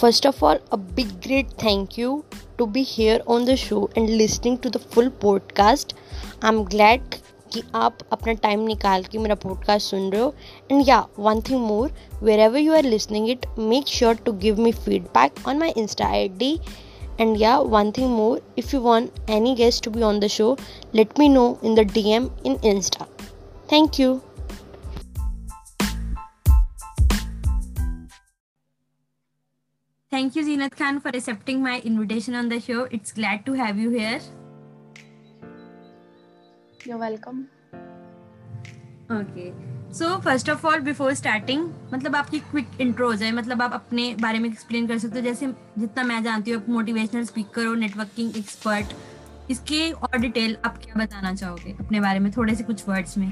First of all, a big great thank you to be here on the show and listening to the full podcast. I'm glad कि आप अपना time निकाल के मेरा podcast सुन रहे हो and yeah one thing more wherever you are listening it make sure to give me feedback on my insta I D and yeah one thing more if you want any guest to be on the show let me know in the dm in insta thank you Thank you, Zinat Khan, for accepting my invitation on the show. It's glad to have you here. You're welcome. Okay. So first of all before starting मतलब आपकी quick intro हो जाए मतलब आप अपने बारे में explain कर सकते हो जैसे जितना मैं जानती हूँ मोटिवेशनल स्पीकर हो नेटवर्किंग एक्सपर्ट इसके और डिटेल आप क्या बताना चाहोगे अपने बारे में थोड़े से कुछ वर्ड्स में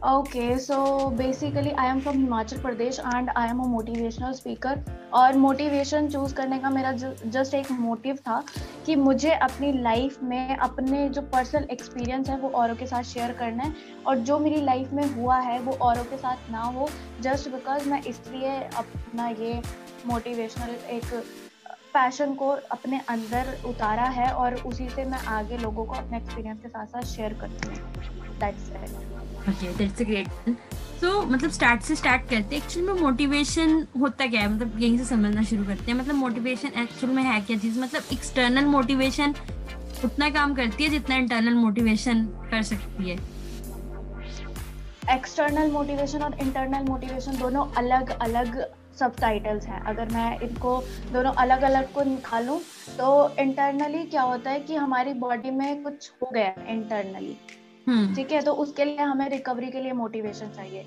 Okay, so basically I am from Himachal Pradesh and I am a motivational speaker. और मोटिवेशन चूज़ करने का मेरा जस्ट एक मोटिव था कि मुझे अपनी लाइफ में अपने जो पर्सनल एक्सपीरियंस है वो औरों के साथ शेयर करना है। और जो मेरी लाइफ में हुआ है वो औरों के साथ ना हो जस्ट बिकॉज़ मैं इसलिए अपना ये मोटिवेशनल एक पैशन को अपने अंदर उतारा है और उसी से मैं आगे लोगों को अपने एक्सपीरियंस के साथ साथ शेयर करती हूँ। That's it okay that's great so मतलब स्टार्ट से स्टार्ट करते हैं। एक्चुअली में मोटिवेशन होता क्या है? मतलब यहीं से समझना शुरू करते हैं। मतलब मोटिवेशन एक्चुअल में है क्या चीज़? मतलब एक्सटर्नल मोटिवेशन उतना काम करती है जितना इंटरनल मोटिवेशन कर सकती है। एक्सटर्नल मोटिवेशन और इंटरनल मोटिवेशन दोनों अलग अलग सब टाइटल्स हैं। अगर मैं इनको दोनों अलग अलग को निकालूं तो इंटरनली क्या होता है कि हमारी बॉडी में कुछ हो गया इंटरनली। ठीक है तो उसके लिए हमें रिकवरी के लिए मोटिवेशन चाहिए।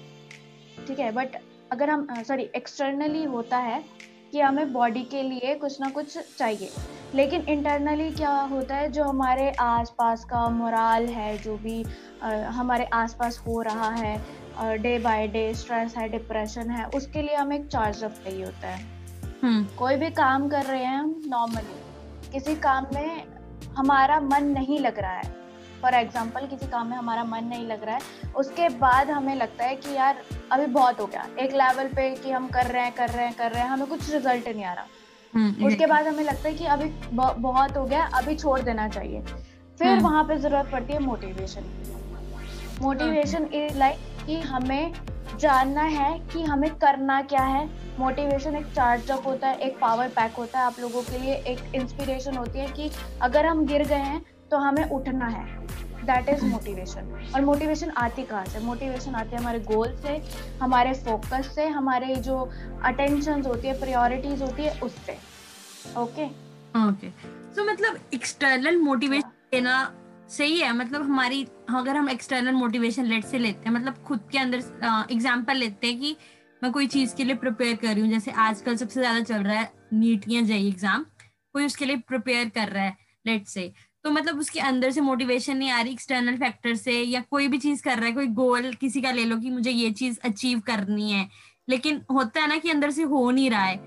ठीक है बट अगर हम सॉरी एक्सटर्नली होता है कि हमें बॉडी के लिए कुछ ना कुछ चाहिए लेकिन इंटरनली क्या होता है जो हमारे आसपास का मोराल है जो भी आ, हमारे आसपास हो रहा है डे बाय डे स्ट्रेस है डिप्रेशन है उसके लिए हमें एक चार्ज अप चाहिए होता है। हम्म। कोई भी काम कर रहे हैं हम नॉर्मली किसी काम में हमारा मन नहीं लग रहा है फॉर एग्ज़ाम्पल किसी काम में हमारा मन नहीं लग रहा है उसके बाद हमें लगता है कि यार अभी बहुत हो गया। एक लेवल पे कि हम कर रहे हैं कर रहे हैं कर रहे हैं हमें कुछ रिज़ल्ट नहीं आ रहा। हम्म, उसके बाद हमें लगता है कि अभी बहुत हो गया अभी छोड़ देना चाहिए। फिर हम्म। वहाँ पे ज़रूरत पड़ती है मोटिवेशन की। मोटिवेशन इज़ लाइक कि हमें जानना है कि हमें करना क्या है। मोटिवेशन एक चार्ज अप होता है एक पावर पैक होता है आप लोगों के लिए एक इंस्पिरेशन होती है कि अगर हम गिर गए हैं तो हमें उठना है। दैट इज़ मोटिवेशन और मोटिवेशन आती कहाँ से? मोटिवेशन आती है हमारे गोल से हमारे फोकस से हमारे जो अटेंशन होती है प्रायोरिटीज होती है उससे ओके ओके सो मतलब एक्सटर्नल मोटिवेशन लेना सही है? मतलब हमारी अगर हम एक्सटर्नल मोटिवेशन लेट से लेते हैं मतलब खुद के अंदर एग्ज़ाम्पल लेते हैं कि मैं कोई चीज़ के लिए प्रिपेयर कर रही हूँ। जैसे आजकल सबसे ज़्यादा चल रहा है नीट या जेई एग्ज़ाम कोई उसके लिए प्रिपेयर कर रहा है लेट से तो मतलब उसके अंदर से मोटिवेशन नहीं आ रही एक्सटर्नल फैक्टर से या कोई भी चीज़ कर रहा है कोई गोल किसी का ले लो कि मुझे ये चीज़ अचीव करनी है। लेकिन होता है ना कि अंदर से हो नहीं रहा है।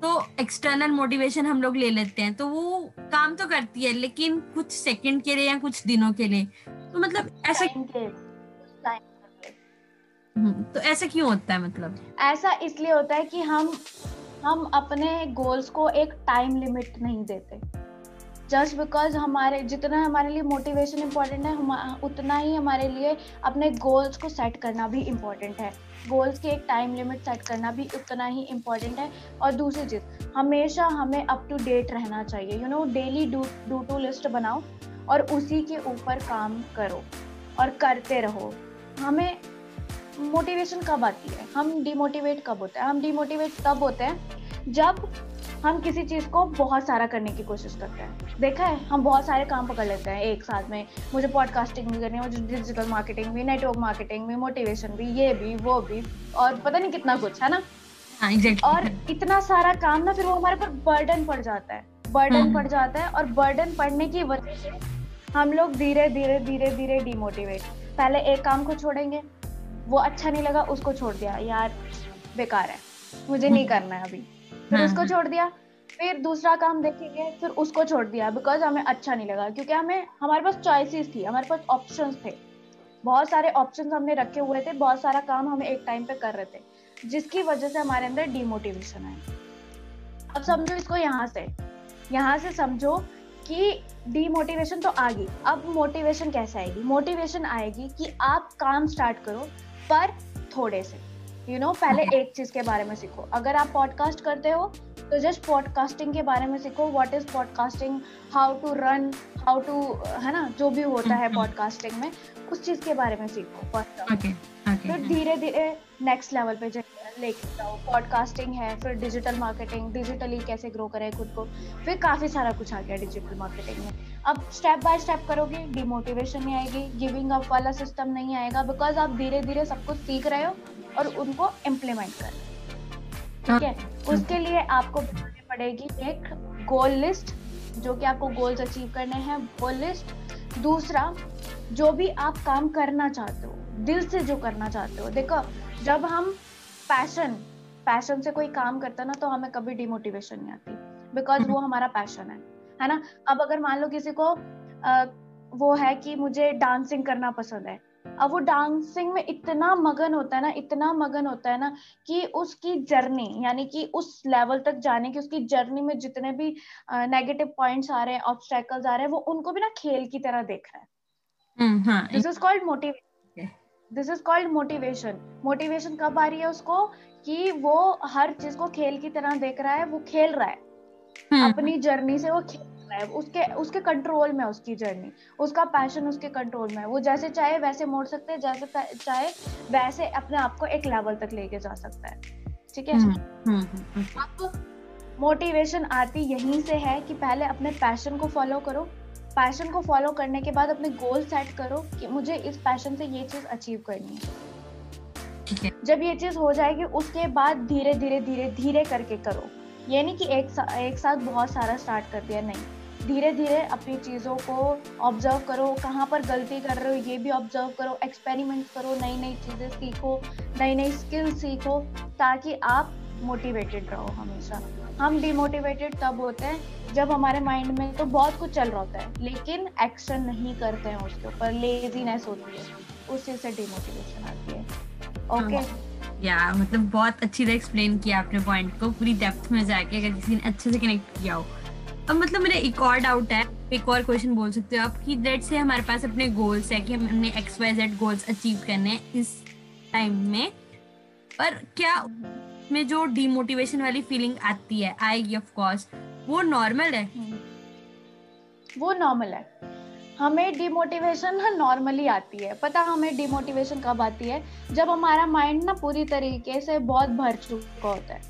तो एक्सटर्नल मोटिवेशन हम लोग ले लेते हैं। तो वो काम तो करती है लेकिन कुछ सेकंड के लिए या कुछ दिनों के लिए। तो मतलब ऐसा हम्म, तो ऐसा क्यों होता है मतलब? ऐसा इसलिए होता है कि हम हम अपने गोल्स को एक टाइम लिमिट नहीं देते। जस्ट बिकॉज़ हमारे, जितना हमारे लिए मोटिवेशन इंपॉर्टेंट है, हम, उतना ही हमारे लिए अपने गोल्स को सेट करना भी इंपॉर्टेंट है। गोल्स की एक टाइम लिमिट सेट करना भी उतना ही इंपॉर्टेंट है। और दूसरी चीज़, हमेशा हमें अप टू डेट रहना चाहिए। You know daily do do to list बनाओ और उसी के ऊपर काम करो और करते रहो। हमें मोटिवेशन कब आती है? हम डिमोटिवेट कब होते हैं? हम डिमोटिवेट तब होते हैं जब हम किसी चीज़ को बहुत सारा करने की कोशिश करते हैं। देखा है हम बहुत सारे काम पकड़ लेते हैं एक साथ में मुझे पॉडकास्टिंग भी करनी है मुझे डिजिटल मार्केटिंग भी नेटवर्क मार्केटिंग भी मोटिवेशन भी ये भी वो भी और पता नहीं कितना कुछ है ना हाँ, exactly. और इतना सारा काम ना फिर वो हमारे पर बर्डन पड़ जाता है बर्डन हाँ। पड़ जाता है और बर्डन पड़ने की वजह से हम लोग धीरे धीरे धीरे धीरे डिमोटिवेट पहले एक काम को छोड़ेंगे वो अच्छा नहीं लगा उसको छोड़ दिया यार बेकार है मुझे नहीं हाँ। करना है अभी फिर हाँ, उसको हाँ। छोड़ दिया फिर दूसरा काम देखेंगे, फिर उसको छोड़ दिया बिकॉज़ हमें अच्छा नहीं लगा, क्योंकि हमें, हमारे पास चॉइसेस थी, हमारे पास ऑप्शन थे। बहुत सारे ऑप्शन हमने रखे हुए थे, बहुत सारा काम हम एक टाइम पे कर रहे थे, जिसकी वजह से हमारे अंदर डिमोटिवेशन आए अब समझो इसको यहाँ से यहाँ से समझो कि डीमोटिवेशन तो आ गई, अब मोटिवेशन कैसे आएगी? मोटिवेशन आएगी कि आप काम स्टार्ट करो, पर थोड़े से। यू you नो know, पहले एक चीज़ के बारे में सीखो। अगर आप पॉडकास्ट करते हो तो जस्ट पॉडकास्टिंग के बारे में सीखो। What is podcasting how to run how to है ना? जो भी होता है पॉडकास्टिंग में उस चीज़ के बारे में सीखो। फ़र्स्ट फिर धीरे धीरे नेक्स्ट लेवल पे लेके जाओ पॉडकास्टिंग है, फिर डिजिटल मार्केटिंग डिजिटली कैसे ग्रो करें खुद को, फिर काफ़ी सारा कुछ आ गया डिजिटल मार्केटिंग में। अब स्टेप बाय स्टेप करोगे डिमोटिवेशन नहीं आएगी गिविंग अप वाला सिस्टम नहीं आएगा बिकॉज़ आप धीरे धीरे सब कुछ सीख रहे हो और उनको इम्प्लीमेंट कर ठीक है? उसके लिए आपको बनानी पड़ेगी एक गोल लिस्ट जो कि आपको गोल्स अचीव करने हैं। वो लिस्ट दूसरा, जो भी आप काम करना चाहते हो, दिल से जो करना चाहते हो। देखो, जब हम पैशन पैशन से कोई काम करता ना तो हमें कभी डिमोटिवेशन नहीं आती। बिकॉज़ वो हमारा पैशन है। है ना? अब अगर मान लो किसी को आ, वो है कि मुझे डांसिंग करना पसंद है। अब वो डांसिंग में इतना मगन होता है ना इतना मगन होता है ना कि उसकी जर्नी यानी कि उस लेवल तक जाने की उसकी जर्नी में जितने भी नेगेटिव पॉइंट्स आ रहे हैं ऑब्स्टेकल्स आ रहे हैं वो उनको भी ना खेल की तरह देख रहा है। This is called motivation this is called motivation motivation कब आ रही है उसको? कि वो हर चीज़ को खेल की तरह देख रहा है वो खेल रहा है। हम्म। अपनी जर्नी से वो खेल रहा है। उसके उसके कंट्रोल में उसकी जर्नी। उसका पैशन उसके कंट्रोल में है। वो जैसे चाहे वैसे मोड़ सकते हैं जैसे चाहे वैसे अपने आप को एक लेवल तक लेके जा सकता है। ठीक है? हम्म, अब मोटिवेशन आती यहीं से है कि पहले अपने पैशन को फॉलो करो। पैशन को फॉलो करने के बाद अपने गोल सेट करो कि मुझे इस पैशन से ये चीज़ अचीव करनी है। जब ये चीज़ हो जाएगी उसके बाद धीरे धीरे धीरे धीरे करके करो। ये नहीं कि एक सा, एक साथ बहुत सारा स्टार्ट कर दिया नहीं। धीरे धीरे अपनी चीज़ों को ऑब्ज़र्व करो कहाँ पर गलती कर रहे हो ये भी ऑब्ज़र्व करो एक्सपेरिमेंट करो नई नई चीज़ें सीखो नई नई स्किल सीखो ताकि आप मोटिवेटेड रहो हमेशा। हम डिमोटिवेटेड तब होते हैं जब हमारे माइंड में तो बहुत कुछ चल रहा होता है, लेकिन एक्शन नहीं करते हैं उसके ऊपर लेजीनेस होती है, उस चीज़ से डिमोटिवेशन आती है ओके okay? या मतलब बहुत अच्छी तरह एक्सप्लेन किया आपने पॉइंट को, पूरी डेप्थ में जाके, अगर किसी ने अच्छे से कनेक्ट किया हो अब मतलब मेरा एक और डाउट है, एक और क्वेश्चन बोल सकते हो आप कि लेट से हमारे पास अपने गोल्स है कि हमने X Y Z goals achieve करने हैं इस टाइम में, पर क्या में जो डिमोटिवेशन वाली फीलिंग आती है, आएगी ऑफ़ कोर्स वो नॉर्मल है। वो नॉर्मल है। हमें डिमोटिवेशन ना नॉर्मली आती है। पता हमें डिमोटिवेशन कब आती है? जब हमारा माइंड ना पूरी तरीके से बहुत भर चुका होता है।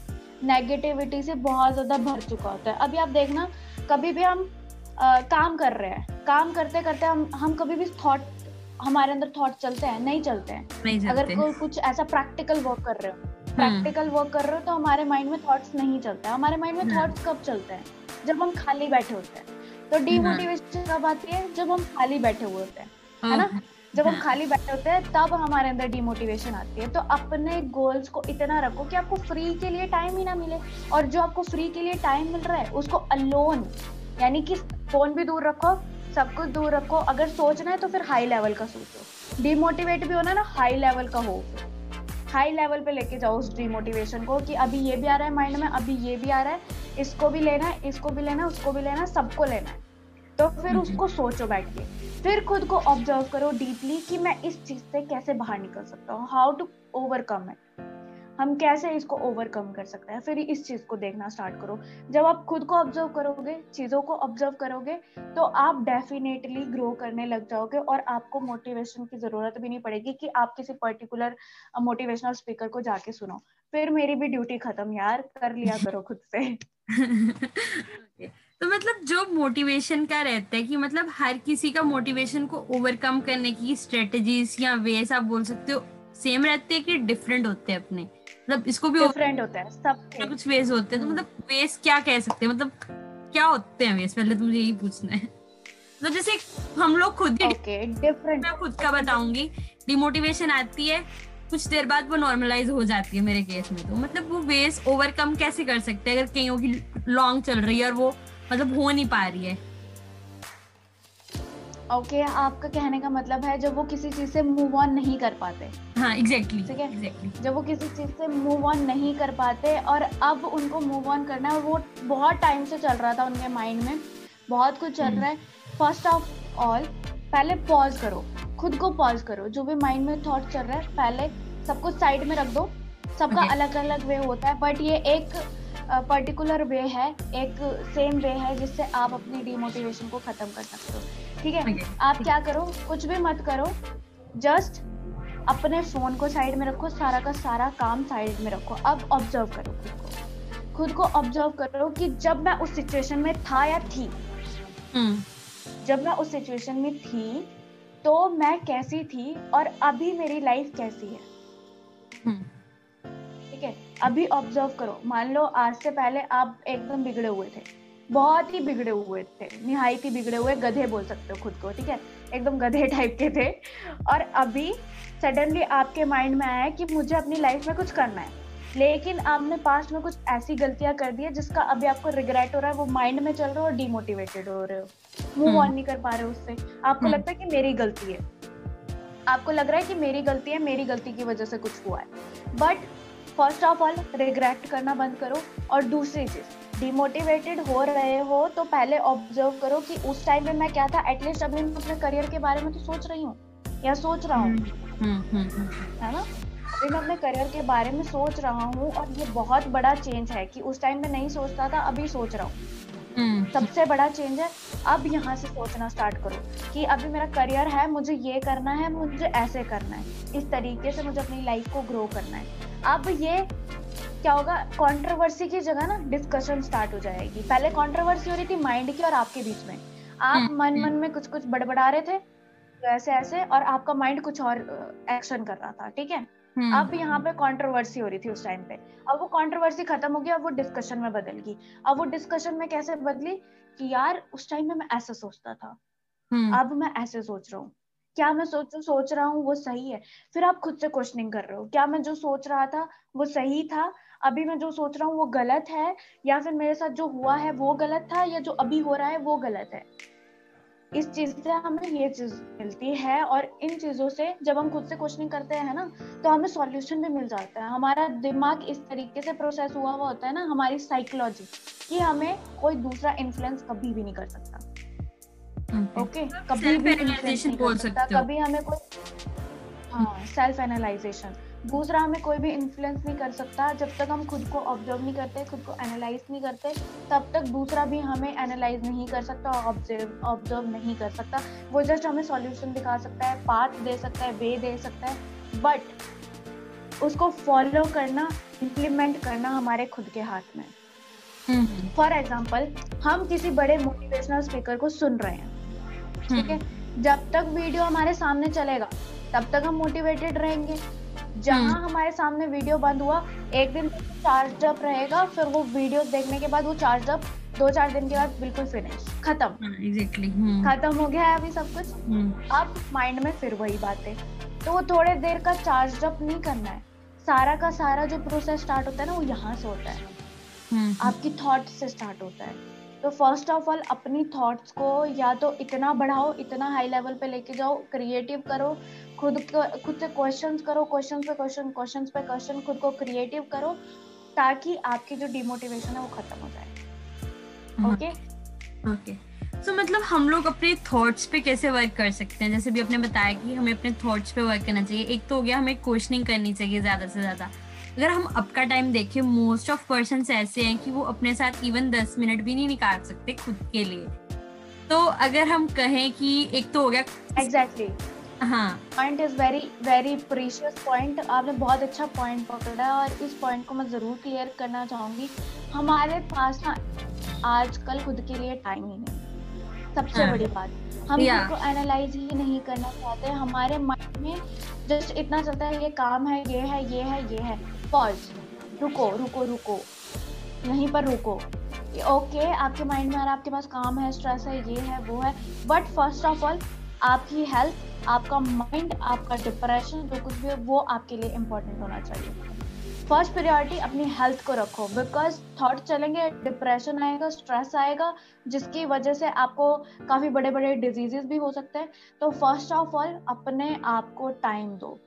नेगेटिविटी से बहुत ज़्यादा भर चुका होता है। अभी आप देखना कभी भी हम आ, काम कर रहे हैं। काम करते करते हम हम कभी भी थॉट हमारे अंदर थॉट चलते हैं नहीं चलते हैं। नहीं अगर कोई कुछ ऐसा प्रैक्टिकल वर्क कर रहे हो प्रैक्टिकल वर्क कर रहे हो तो हमारे माइंड में थॉट्स नहीं चलते हमारे माइंड में थॉट्स कब चलते हैं? जब हम खाली बैठे होते हैं। तो डिमोटिवेशन कब आती है जब हम खाली बैठे हुए होते हैं है ना? जब हम खाली बैठे होते हैं तब हमारे अंदर डिमोटिवेशन आती है। तो अपने गोल्स को इतना रखो कि आपको फ्री के लिए टाइम ही ना मिले। और जो आपको फ्री के लिए टाइम मिल रहा है उसको अलोन यानी कि फ़ोन भी दूर रखो सब कुछ दूर रखो। अगर सोचना है तो फिर हाई लेवल का सोचो। डिमोटिवेट भी होना ना हाई लेवल का हो। हाई लेवल पे लेके जाओ उस डिमोटिवेशन को कि अभी ये भी आ रहा है माइंड में अभी ये भी आ रहा है। इसको भी लेना है इसको भी लेना है उसको भी लेना है सबको लेना है। तो फिर उसको सोचो बैठ के। फिर खुद को ऑब्ज़र्व करो डीपली कि मैं इस चीज़ से कैसे बाहर निकल सकता हूँ हाउ टू ओवरकम इट हम कैसे इसको ओवरकम कर सकते हैं? फिर इस चीज़ को देखना स्टार्ट करो। जब आप खुद को ऑब्ज़र्व करोगे, चीज़ों को ऑब्ज़र्व करोगे तो आप डेफिनेटली ग्रो करने लग जाओगे और आपको मोटिवेशन की ज़रूरत भी नहीं पड़ेगी कि आप किसी पर्टिकुलर मोटिवेशनल स्पीकर को जाके सुनो। फिर मेरी भी ड्यूटी खत्म, यार, कर लिया करो खुद से। तो मतलब जो मोटिवेशन का रहता है कि मतलब हर किसी का मोटिवेशन को ओवरकम करने की स्ट्रेटजीज या वेस आप बोल सकते हो सेम रहते हैं कि डिफरेंट होते हैं अपने? मतलब इसको भी डिफरेंट होता है सब कुछ वेज होते हैं। तो मतलब वेस क्या कह सकते हैं? मतलब क्या होते हैं वेस पहले तुझे यही पूछना है। तो जैसे हम लोग खुद ही डिफरेंट मैं खुद का बताऊँगी। डिमोटिवेशन आती है कुछ देर बाद वो नॉर्मलाइज हो जाती है मेरे केस में तो। मतलब वो वेस ओवरकम कैसे कर सकते हैं? अगर कहीं की लॉन्ग चल रही है और वो मतलब हो नहीं पा रही है। ओके okay, आपका कहने का मतलब है जब वो किसी चीज़ से मूव ऑन नहीं कर पाते। हाँ एग्जैक्टली ठीक है? exactly. जब वो किसी चीज़ से मूव ऑन नहीं कर पाते और अब उनको मूव ऑन करना है वो बहुत टाइम से चल रहा था उनके माइंड में बहुत कुछ चल रहा है। फ़र्स्ट ऑफ़ ऑल पहले पॉज करो खुद को पॉज करो जो भी माइंड में थॉट चल रहा है पहले सब कुछ साइड में रख दो। सबका अलग अलग वे होता है बट ये एक पर्टिकुलर वे है एक सेम वे है जिससे आप अपनी डिमोटिवेशन को खत्म कर सकते हो। ठीक है? okay. आप क्या करो? कुछ भी मत करो। जस्ट अपने फ़ोन को साइड में रखो सारा का सारा काम साइड में रखो। अब ऑब्ज़र्व करो खुद को। खुद को ऑब्ज़र्व करो कि जब मैं उस सिचुएशन में था या थी hmm. जब मैं उस सिचुएशन में थी तो मैं कैसी थी और अभी मेरी लाइफ कैसी है? hmm. ठीक है? अभी ऑब्ज़र्व करो। मान लो आज से पहले आप एकदम बिगड़े हुए थे। बहुत ही बिगड़े हुए थे निहायत ही बिगड़े हुए गधे बोल सकते हो खुद को ठीक है? एकदम गधे टाइप के थे। और अभी सडनली आपके माइंड में आया कि मुझे अपनी लाइफ में कुछ करना है। लेकिन आपने पास्ट में कुछ ऐसी गलतियाँ कर दी है जिसका अभी आपको रिग्रेट हो रहा है वो माइंड में चल रहा है और डिमोटिवेटेड हो रहे हो। Move on hmm. नहीं कर पा रहे हो उससे। आपको हम्म। लगता है कि मेरी गलती है? आपको लग रहा है कि मेरी गलती है मेरी गलती की वजह से कुछ हुआ है। But first of all regret करना बंद करो। और दूसरी चीज़ डिमोटिवेटेड हो रहे हो तो पहले ऑब्ज़र्व करो कि उस टाइम में मैं क्या था? एटलीस्ट अभी मैं अपने करियर के बारे में तो सोच रही हूँ या सोच रहा हूँ। हम्म, हम्म, हम्म, है ना? अभी मैं अपने करियर के बारे में सोच रहा हूँ और ये बहुत बड़ा चेंज है कि उस टाइम में नहीं सोचता था अभी सोच रहा हूँ। सबसे बड़ा चेंज है अब यहाँ से सोचना स्टार्ट करो कि अभी मेरा करियर है मुझे ये करना है मुझे ऐसे करना है। इस तरीके से मुझे अपनी लाइफ को ग्रो करना है। अब ये क्या होगा? कंट्रोवर्सी की जगह ना डिस्कशन स्टार्ट हो जाएगी। पहले कंट्रोवर्सी हो रही थी माइंड की और आपके बीच में। आप हम्म, मन मन हम्म। में कुछ कुछ बड़बड़ा रहे थे तो ऐसे ऐसे और आपका माइंड कुछ और एक्शन कर रहा था ठीक है? हम्म, अब यहाँ पे कंट्रोवर्सी हो रही थी उस टाइम पे। अब वो कंट्रोवर्सी खत्म हो गई अब वो डिस्कशन में बदल गई। अब वो डिस्कशन में कैसे बदली कि यार उस टाइम में मैं ऐसा सोचता था। अब मैं ऐसे सोच रहा हूँ। क्या मैं सोच सोच रहा हूँ वो सही है? फिर आप खुद से क्वेश्चनिंग कर रहे हो। क्या मैं जो सोच रहा था वो सही था? अभी मैं जो सोच रहा हूँ वो गलत है? या फिर मेरे साथ जो हुआ है वो गलत था? या जो अभी हो रहा है वो गलत है? इस चीज़ से हमें ये चीज़ मिलती है और इन चीज़ों से जब हम खुद से क्वेश्चनिंग करते हैं ना तो हमें सॉल्यूशन भी मिल जाता है। हमारा दिमाग इस तरीके से प्रोसेस हुआ हुआ होता है ना, हमारी साइकोलॉजी कि हमें कोई दूसरा इन्फ्लुएंस कभी भी नहीं कर सकता। ओके कभी भी एनालाइजेशन बोल सकते हो। कभी हमें कोई हाँ सेल्फ एनालाइजेशन दूसरा हमें कोई भी इन्फ्लुएंस नहीं कर सकता। जब तक हम खुद को ऑब्ज़र्व नहीं करते खुद को एनालाइज नहीं करते तब तक दूसरा भी हमें एनालाइज नहीं कर सकता ऑब्ज़र्व ऑब्ज़र्व नहीं कर सकता। वो जस्ट हमें सॉल्यूशन दिखा सकता है पाथ दे सकता है वे दे सकता है। बट उसको फॉलो करना इम्प्लीमेंट करना हमारे खुद के हाथ में। फॉर एग्ज़ाम्पल हम किसी बड़े मोटिवेशनल स्पीकर को सुन रहे हैं। ठीक है? हम्म। जब तक वीडियो हमारे सामने चलेगा तब तक हम मोटिवेटेड रहेंगे। जहाँ हम्म। हमारे सामने वीडियो बंद हुआ एक दिन चार्ज अप रहेगा फिर वो वीडियो देखने के बाद वो चार्ज अप दो चार दिन के बाद बिल्कुल फिनिश खत्म। एग्जैक्टली हाँ, हम्म। खत्म हो गया है अभी सब कुछ। अब माइंड में फिर वही बातें। तो वो थोड़े देर का चार्ज अप नहीं करना है। सारा का सारा जो प्रोसेस स्टार्ट होता है ना वो यहाँ से होता है। आपकी थॉट से स्टार्ट होता है। तो फ़र्स्ट ऑफ़ ऑल अपनी थॉट्स को या तो इतना बढ़ाओ इतना हाई लेवल पे लेके जाओ क्रिएटिव करो खुद खुद से क्वेश्चंस करो क्वेश्चन पे क्वेश्चन क्वेश्चन पे क्वेश्चन खुद को क्रिएटिव करो ताकि आपकी जो डिमोटिवेशन है वो खत्म हो जाए। ओके ओके सो मतलब हम लोग अपने थॉट्स पे कैसे वर्क कर सकते हैं? जैसे भी आपने बताया कि हमें अपने थॉट्स पे वर्क करना चाहिए। एक तो हो गया हमें क्वेश्चनिंग करनी चाहिए ज़्यादा से ज़्यादा। अगर हम अब का टाइम देखें मोस्ट ऑफ़ पर्सन ऐसे हैं कि वो अपने साथ इवन दस मिनट भी नहीं निकाल सकते खुद के लिए। तो अगर हम कहें कि एक तो हो गया एग्जैक्टली हाँ। Point is very very precious point आपने बहुत अच्छा पॉइंट पकड़ा और इस पॉइंट को मैं ज़रूर क्लियर करना चाहूँगी। हमारे पास ना आजकल खुद के लिए टाइम ही नहीं सबसे हाँ. बड़ी बात हम खुद को एनालाइज ही नहीं करना चाहते। हमारे माइंड में जस्ट इतना चलता है ये काम है ये है ये है ये है। पॉज रुको रुको रुको। यहीं पर रुको। ओके आपके माइंड में अगर आपके पास काम है स्ट्रेस है ये है वो है। बट फ़र्स्ट ऑफ़ ऑल आपकी हेल्थ आपका माइंड आपका डिप्रेशन जो कुछ भी है वो आपके लिए इम्पोर्टेंट होना चाहिए। फ़र्स्ट प्रायोरिटी अपनी हेल्थ को रखो। बिकॉज़ थॉट चलेंगे डिप्रेशन आएगा स्ट्रेस आएगा जिसकी वजह से आपको काफ़ी बड़े बड़े डिजीजेस भी हो सकते हैं। तो फ़र्स्ट ऑफ़ ऑल अपने आप को टाइम दो।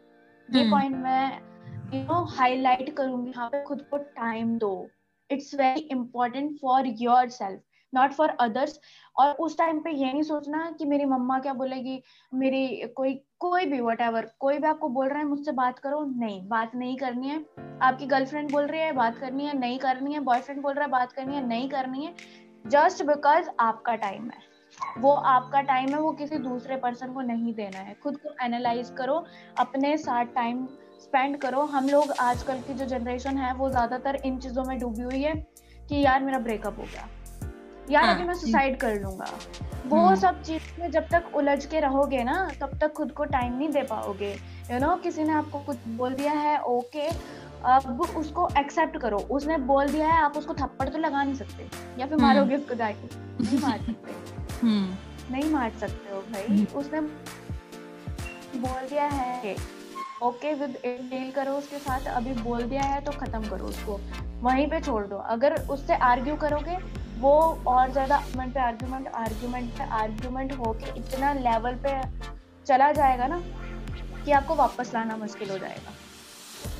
ये पॉइंट हम्म। मैं यू नो हाईलाइट करूँगी, यहाँ पे खुद को टाइम दो। It's very important for yourself not for others और उस टाइम पे ये नहीं सोचना कि मेरी मम्मा क्या बोलेगी, मेरी कोई कोई भी वट कोई भी आपको बोल रहा है, मुझसे बात करो। नहीं, बात नहीं करनी है। आपकी गर्लफ्रेंड बोल रही है, बात करनी है, नहीं करनी है। बॉयफ्रेंड बोल रहा है, बात करनी है, नहीं करनी है। जस्ट बिकॉज़ आपका टाइम है। वो आपका टाइम है, वो किसी दूसरे पर्सन को नहीं देना है। खुद को एनालाइज करो, अपने साथ टाइम स्पेंड करो। हम लोग आजकल की जो जनरेशन है वो ज़्यादातर इन चीज़ों में डूबी हुई है कि यार मेरा ब्रेकअप हो गया। यार हाँ, अभी मैं सुसाइड कर लूँगा। वो हम्म। सब चीज़ में जब तक उलझ के रहोगे ना तब तक खुद को टाइम नहीं दे पाओगे। यू you नो know, किसी ने आपको कुछ बोल दिया है ओके अब उसको एक्सेप्ट करो। उसने बोल दिया है आप उसको थप्पड़ तो लगा नहीं सकते। या फिर मारोगे हम्म। उसको जाके नहीं मार सकते। हम्म। नहीं मार सकते हो भाई। उसने बोल दिया है ओके विद डील करो उसके साथ अभी बोल दिया है तो खत्म करो उसको। वहीं पे छोड़ दो। अगर उससे आर्ग्यू करोगे वो और ज़्यादा आर्गुमेंट पे आर्ग्यूमेंट आर्ग्यूमेंट पे आर्ग्यूमेंट होके इतना लेवल पे चला जाएगा ना कि आपको वापस लाना मुश्किल हो जाएगा।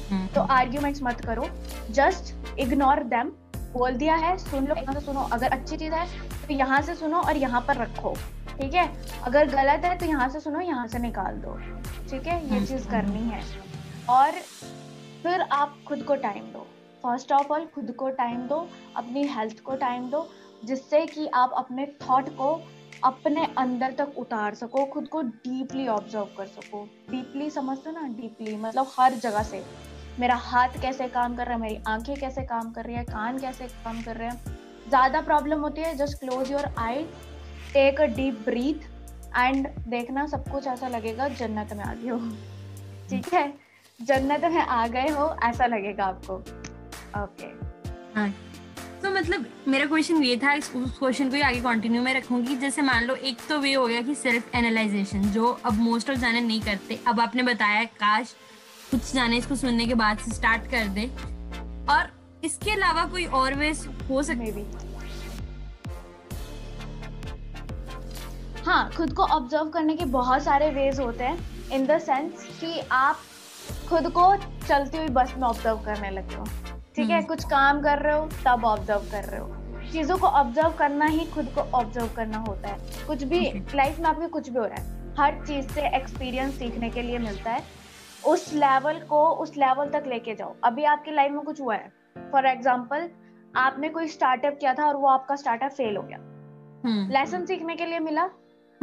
हम्म। तो आर्ग्यूमेंट्स मत करो। जस्ट इग्नोर देम बोल दिया है सुन लो यहाँ से सुनो। अगर अच्छी चीज़ है तो यहाँ से सुनो और यहाँ पर रखो। ठीक है? अगर गलत है तो यहाँ से सुनो, यहाँ से निकाल दो। ठीक है? ये चीज़ करनी है। और फिर आप खुद को टाइम दो। फ़र्स्ट ऑफ़ ऑल खुद को टाइम दो, अपनी हेल्थ को टाइम दो, जिससे कि आप अपने थॉट को अपने अंदर तक उतार सको, खुद को डीपली ऑब्ज़र्व कर सको। डीपली समझते ना डीपली मतलब हर जगह से। मेरा हाथ कैसे काम कर रहा है, मेरी आँखें कैसे काम कर रही है, कान कैसे काम कर रहे हैं। ज़्यादा प्रॉब्लम होती है just close your eye take a deep breath and देखना सब कुछ ऐसा लगेगा जन्नत में आ गए हो। ठीक है? जन्नत में आ गए हो ऐसा लगेगा आपको। ओके हाँ। तो मतलब मेरा क्वेश्चन ये था इस क्वेश्चन को ही आगे कंटिन्यू में रखूँगी। जैसे मान लो एक तो वे हो गया कि सेल्फ एनालाइजेशन जो अब मोस्ट ऑफ़ जाने नहीं करते। अब आपने बताया काश कुछ जाने इसको सुनने के बाद से स्टार्ट कर दे। और इसके अलावा कोई और वे हो सकते हाँ खुद को ऑब्ज़र्व करने के बहुत सारे वेज होते हैं इन द सेंस कि आप खुद को चलती हुई बस में ऑब्ज़र्व करने लगते हो। ठीक है? हम्म। कुछ काम कर रहे हो तब ऑब्ज़र्व कर रहे हो। चीज़ों को ऑब्ज़र्व करना ही खुद को ऑब्ज़र्व करना होता है। कुछ भी लाइफ में आपके कुछ भी हो रहा है हर चीज़ से एक्सपीरियंस सीखने के लिए मिलता है। उस लेवल को उस लेवल तक लेके जाओ। अभी आपकी लाइफ में कुछ हुआ है। फॉर एग्ज़ाम्पल आपने कोई स्टार्टअप किया था और वो आपका स्टार्टअप फेल हो गया। Lesson hmm. सीखने के लिए मिला।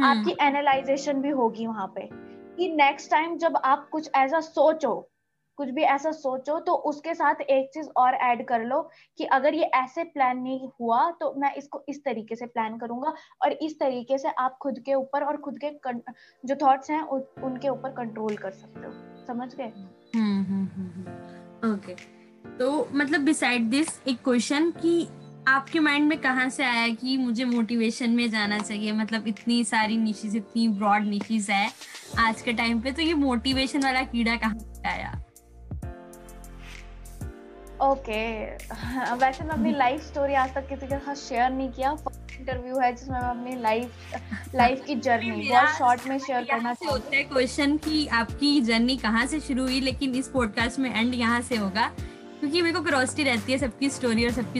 आपकी एनालाइजेशन भी होगी वहाँ पे कि नेक्स्ट टाइम जब आप कुछ ऐसा सोचो कुछ भी ऐसा सोचो तो उसके साथ एक चीज़ और ऐड कर लो कि अगर ये ऐसे प्लान नहीं हुआ तो मैं इसको इस तरीके से प्लान करूँगा और इस तरीके से आप खुद के ऊपर और खुद के जो थॉट्स हैं उनके ऊपर कंट्रोल कर सकते हो। समझ गए? ओके हम्म, हम्म, हम्म, तो मतलब बिसाइड दिस एक क्वेश्चन कि आपके माइंड में कहाँ से आया कि मुझे मोटिवेशन में जाना चाहिए? मतलब इतनी सारी निशीज इतनी ब्रॉड निशीज है आज के टाइम पे तो ये मोटिवेशन वाला कीड़ा कहाँ से आया? Okay okay. वैसे मैं अपनी लाइफ स्टोरी आज तक किसी के साथ शेयर नहीं किया। इंटरव्यू है जिसमें मैं अपनी लाइफ लाइफ की जर्नी बहुत शॉर्ट में शेयर करना चाहती होता है क्वेश्चन कि आपकी जर्नी कहाँ से शुरू हुई लेकिन इस पॉडकास्ट में एंड यहाँ से होगा। क्योंकि मेरे को क्रोसिटी रहती है सबकी स्टोरी और सबकी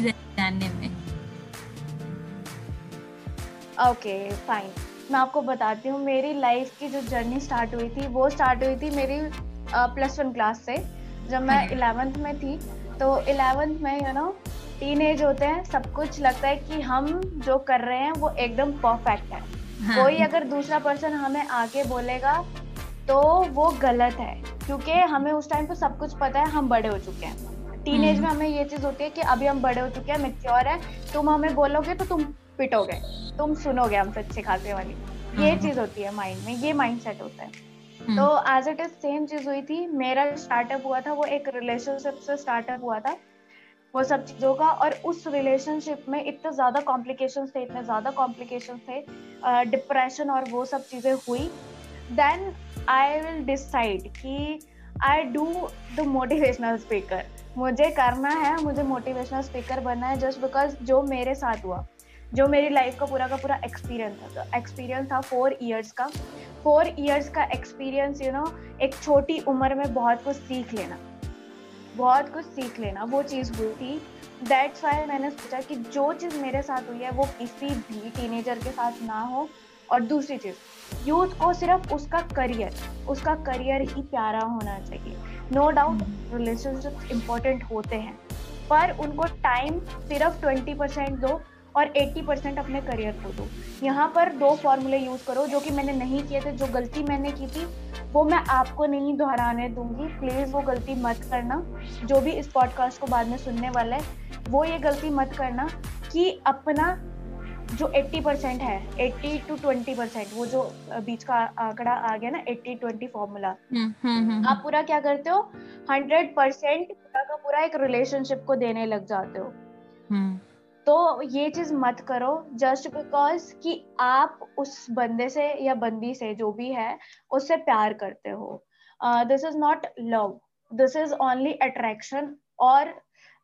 ओके फाइन मैं आपको बताती हूँ मेरी लाइफ की जो जर्नी स्टार्ट हुई थी वो स्टार्ट हुई थी मेरी प्लस वन क्लास से जब मैं इलेवेंथ में थी। तो इलेवेंथ में यू नो टीन एज होते हैं सब कुछ लगता है कि हम जो कर रहे हैं वो एकदम परफेक्ट है। हाँ. कोई अगर दूसरा पर्सन हमें आके बोलेगा तो वो गलत है क्योंकि हमें उस टाइम पे सब कुछ पता है हम बड़े हो चुके हैं। टीन एज में हमें ये चीज़ होती है कि अभी हम बड़े हो चुके हैं मेच्योर है तुम हमें बोलोगे तो तुम पिटोगे तुम सुनोगे हमसे अच्छे खासे वाली। ये हाँ। चीज़ होती है माइंड में ये माइंड सेट होता है। हम्म। तो एज इट इज़ सेम चीज़ हुई थी। मेरा स्टार्टअप हुआ था वो एक रिलेशनशिप से स्टार्टअप हुआ था वो सब चीज़ों का। और उस रिलेशनशिप में इतने ज़्यादा कॉम्प्लिकेशन थे इतने ज़्यादा कॉम्प्लिकेशन थे डिप्रेशन और वो सब चीज़ें हुई। देन आई विल डिसाइड कि I do the motivational speaker मुझे करना है मुझे मोटिवेशनल स्पीकर बनना है जस्ट बिकॉज़ जो मेरे साथ हुआ। जो मेरी लाइफ का पूरा का पूरा एक्सपीरियंस था। एक्सपीरियंस था फोर इयर्स का। फोर इयर्स का एक्सपीरियंस यू नो एक छोटी उम्र में बहुत कुछ सीख लेना। बहुत कुछ सीख लेना, वो चीज़ हुई थी। दैट्स वाई मैंने सोचा कि जो चीज़ मेरे साथ हुई है, वो किसी भी टीनेजर के साथ ना हो। और दूसरी चीज़ यूथ को सिर्फ़ उसका करियर उसका करियर ही प्यारा होना चाहिए। नो डाउट रिलेशनशिप इम्पोर्टेंट होते हैं, पर उनको टाइम सिर्फ़ ट्वेंटी परसेंट दो। और 80 परसेंट अपने करियर को दो। यहाँ पर दो फॉर्मूले यूज़ करो जो कि मैंने नहीं किए थे जो गलती मैंने की थी वो मैं आपको नहीं दोहराने दूँगी। प्लीज़ वो गलती मत करना। जो भी इस पॉडकास्ट को बाद में सुनने वाला है वो ये गलती मत करना कि अपना जो 80 परसेंट है 80 टू 20 परसेंट वो जो बीच का आंकड़ा आ गया ना 80 20 फॉर्मूला आप पूरा क्या करते हो? 100 परसेंट पूरा का पूरा एक रिलेशनशिप को देने लग जाते हो। हम्म। तो ये चीज़ मत करो जस्ट बिकॉज़ कि आप उस बंदे से या बंदी से जो भी है, उससे प्यार करते हो। This is not love this is only attraction और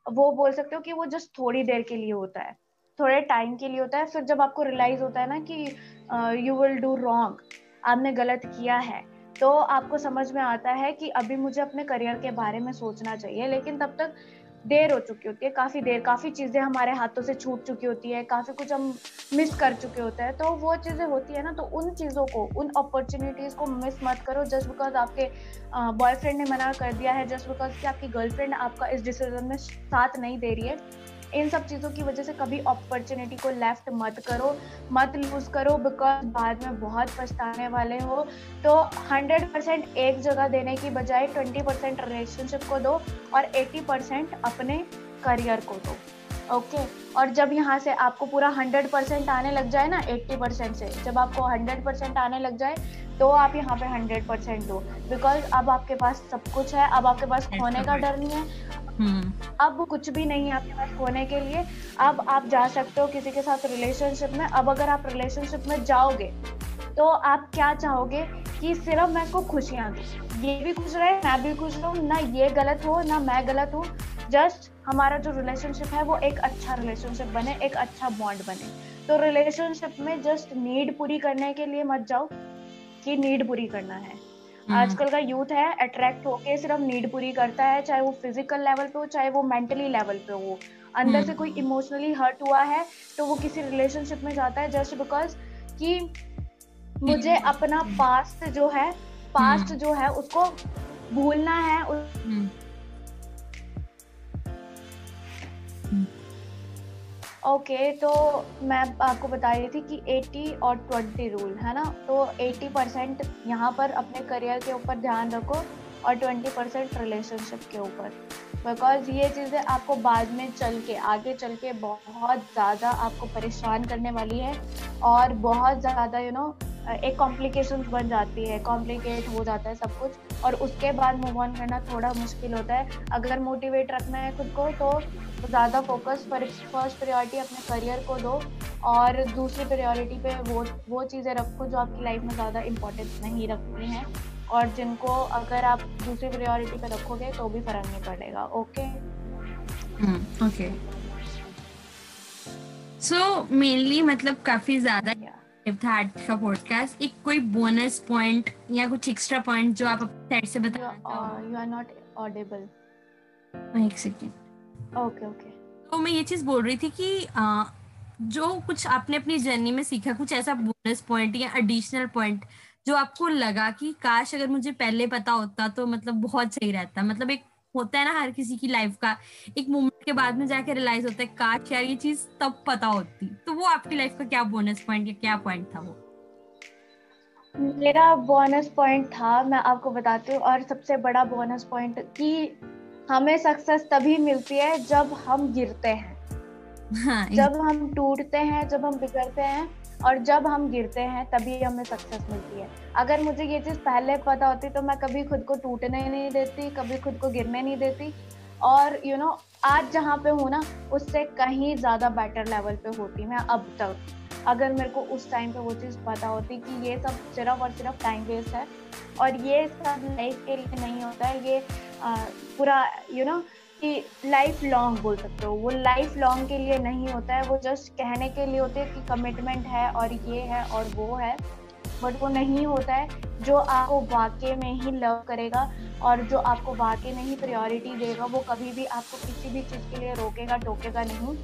वो बोल सकते हो कि वो जस्ट थोड़ी देर के लिए होता है। थोड़े टाइम के लिए होता है, फिर जब आपको रियलाइज़ होता है ना कि यू विल डू रॉन्ग आपने गलत किया है तो आपको समझ में आता है कि अभी मुझे अपने करियर के बारे में सोचना चाहिए, लेकिन तब तक देर हो चुकी होती है, काफ़ी देर, काफ़ी चीज़ें हमारे हाथों से छूट चुकी होती है, काफ़ी कुछ हम मिस कर चुके होते हैं तो वो चीज़ें होती है ना तो उन चीज़ों को, उन अपॉर्चुनिटीज़ को मिस मत करो जस्ट बिकॉज़ आपके बॉयफ्रेंड ने मना कर दिया है जस्ट बिकॉज़ कि आपकी गर्लफ्रेंड आपका इस डिसीज़न में साथ नहीं दे रही है। इन सब चीज़ों की वजह से कभी अपॉर्चुनिटी को लेफ़्ट मत करो मत लूज करो बिकॉज़ बाद में बहुत पछताने वाले हो तो 100 परसेंट एक जगह देने की बजाय 20 परसेंट रिलेशनशिप को दो और 80 परसेंट अपने करियर को दो ओके okay? और जब यहाँ से आपको पूरा 100 परसेंट आने लग जाए ना 80 परसेंट से जब आपको 100 परसेंट आने लग जाए तो आप यहाँ पे 100 परसेंट दो बिकॉज़ अब आपके पास सब कुछ है अब आपके पास खोने का डर नहीं है। अब कुछ भी नहीं है आपके पास खोने के लिए। अब आप जा सकते हो किसी के साथ रिलेशनशिप में। अब अगर आप रिलेशनशिप में जाओगे तो आप क्या चाहोगे कि सिर्फ़ मैं को खुशियाँ दूँ? ये भी खुश रहे, मैं भी खुश रहूँ। ना ये गलत हो, ना मैं गलत हूँ। जस्ट हमारा जो रिलेशनशिप है, वो एक अच्छा रिलेशनशिप बने, एक अच्छा बॉन्ड बने। तो रिलेशनशिप में जस्ट नीड पूरी करने के लिए मत जाओ, कि नीड पूरी करना है। हम्म। आजकल का यूथ है अट्रैक्ट होके सिर्फ़ नीड पूरी करता है चाहे वो फ़िज़िकल लेवल पे हो चाहे वो मेंटली लेवल पे हो अंदर से हम्म। कोई इमोशनली हर्ट हुआ है तो वो किसी रिलेशनशिप में जाता है जस्ट बिकॉज़ कि मुझे अपना पास्ट जो है पास्ट हम्म। जो है उसको भूलना है ओके okay, तो मैं आपको बता रही थी कि 80 और 20 रूल है ना? तो 80 परसेंट यहाँ पर अपने करियर के ऊपर ध्यान रखो और 20 परसेंट रिलेशनशिप के ऊपर। बिकॉज़ ये चीज़ें आपको बाद में चल के आगे चल के बहुत ज़्यादा आपको परेशान करने वाली है और बहुत ज़्यादा यू नो एक कॉम्प्लिकेशन बन जाती है कॉम्प्लिकेट हो जाता है सब कुछ और उसके बाद मूव ऑन करना थोड़ा मुश्किल होता है। अगर मोटिवेट रखना है खुद को तो ज़्यादा फोकस फ़र्स्ट प्रायोरिटी अपने करियर को दो और दूसरी प्रायोरिटी पे वो वो चीज़ें रखो जो आपकी लाइफ में ज़्यादा इम्पोर्टेंस नहीं रखती हैं और जिनको अगर आप दूसरी प्रायोरिटी पे रखोगे तो भी फ़र्क नहीं पड़ेगा ओके ओके सो मेनली मतलब काफ़ी ज़्यादा था का पॉडकास्ट एक कोई बोनस पॉइंट या कुछ एक्स्ट्रा पॉइंट जो आप अपने साइड से बता यू आर नॉट ऑडिबल एक सेकंड ओके ओके तो मैं ये चीज़ बोल रही थी कि आ, जो कुछ आपने अपनी जर्नी में सीखा कुछ ऐसा बोनस पॉइंट या एडिशनल पॉइंट जो आपको लगा कि काश अगर मुझे पहले पता होता तो मतलब बहुत सही रहता। मतलब एक होता है ना हर किसी की लाइफ का। एक मोमेंट के बाद में जाके रियलाइज़ होता है, काश यार ये चीज़ तब पता होती। तो वो आपकी लाइफ का क्या बोनस पॉइंट या क्या पॉइंट था वो? मेरा बोनस पॉइंट था, मैं आपको बताती हूँ। और सबसे बड़ा बोनस पॉइंट कि हमें सक्सेस तभी मिलती है जब हम गिरते हैं। हाँ, जब हम टूटते हैं जब हम बिगड़ते हैं और जब हम गिरते हैं तभी हमें सक्सेस मिलती है। अगर मुझे ये चीज़ पहले पता होती तो मैं कभी खुद को टूटने नहीं देती कभी खुद को गिरने नहीं देती। और यू you नो know, आज जहाँ पे हूँ ना उससे कहीं ज़्यादा बेटर लेवल पे होती मैं अब तक। अगर मेरे को उस टाइम पे वो चीज़ पता होती कि ये सब सिर्फ़ और सिर्फ़ टाइम वेस्ट है और ये सब लाइफ के लिए नहीं होता है ये पूरा यू नो कि लाइफ लॉन्ग बोल सकते हो। वो लाइफ लॉन्ग के लिए नहीं होता है, वो जस्ट कहने के लिए होते हैं कि कमिटमेंट है और ये है और वो है। बट वो नहीं होता है, जो आपको वाकई में ही लव करेगा और जो आपको वाकई में ही प्रायोरिटी देगा, वो कभी भी आपको किसी भी चीज़ के लिए रोकेगा, टोकेगा नहीं।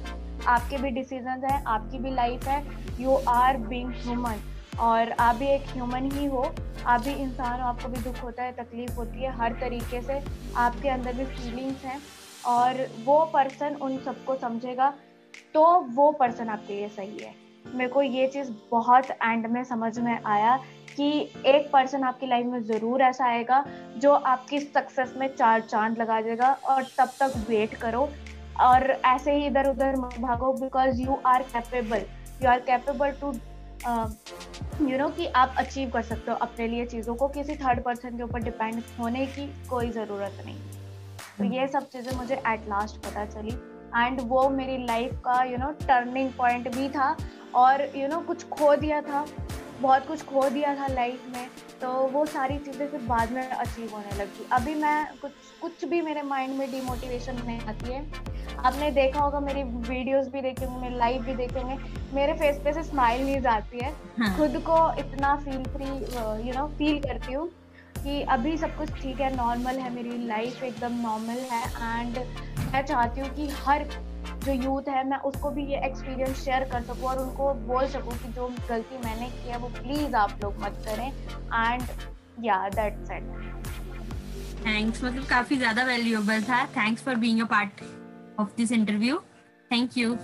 आपके भी डिसीज़न हैं, आपकी भी लाइफ है। यू आर बींग ह्यूमन और आप भी एक ह्यूमन ही हो। आप भी इंसान हो, आपको भी दुख होता है, तकलीफ़ होती है, हर तरीके से आपके अंदर भी फीलिंग्स हैं। और वो पर्सन उन सबको समझेगा तो वो पर्सन आपके लिए सही है। मेरे को ये चीज़ बहुत एंड में समझ में आया कि एक पर्सन आपकी लाइफ में ज़रूर ऐसा आएगा जो आपकी सक्सेस में चार चाँद लगा देगा और तब तक वेट करो और ऐसे ही इधर उधर भागो because you are capable you are capable to you know कि आप अचीव कर सकते हो अपने लिए चीज़ों को। किसी थर्ड पर्सन के ऊपर डिपेंड होने की कोई ज़रूरत नहीं। तो ये। सब चीज़ें मुझे एट लास्ट पता चली। एंड वो मेरी लाइफ का यू नो टर्निंग पॉइंट भी था और यू you नो know, कुछ खो दिया था। बहुत कुछ खो दिया था लाइफ में। तो वो सारी चीज़ें फिर बाद में अचीव होने लगी। अभी मैं कुछ कुछ भी मेरे माइंड में डिमोटिवेशन नहीं आती है। आपने देखा होगा मेरी वीडियोस भी देखे होंगे मेरे लाइव भी देखे होंगे। मेरे फेस पे से स्माइल नहीं जाती है। हाँ. खुद को इतना feel free you know feel करती हूँ। कि अभी सब कुछ ठीक है नॉर्मल है, मेरी लाइफ एकदम नॉर्मल है एंड मैं चाहती हूँ कि हर जो यूथ है, मैं उसको भी ये एक्सपीरियंस शेयर कर सकूँ और उनको बोल सकूँ कि जो गलती मैंने की है, वो प्लीज़ आप लोग मत करें। एंड या दैट्स इट थैंक्स मतलब काफ़ी ज़्यादा वैल्यूएबल था। Thanks for being a part of this interview thank you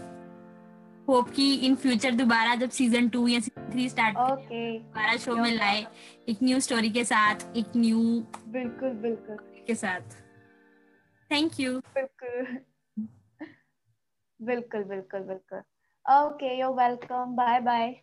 hope कि इन फ्यूचर दोबारा जब सीज़न टू या सीज़न थ्री स्टार्ट ओके दोबारा शो में लाए एक न्यू स्टोरी के साथ एक न्यू बिल्कुल बिल्कुल. के साथ. थैंक यू बिल्कुल. बिल्कुल बिल्कुल बिल्कुल. Okay you welcome bye bye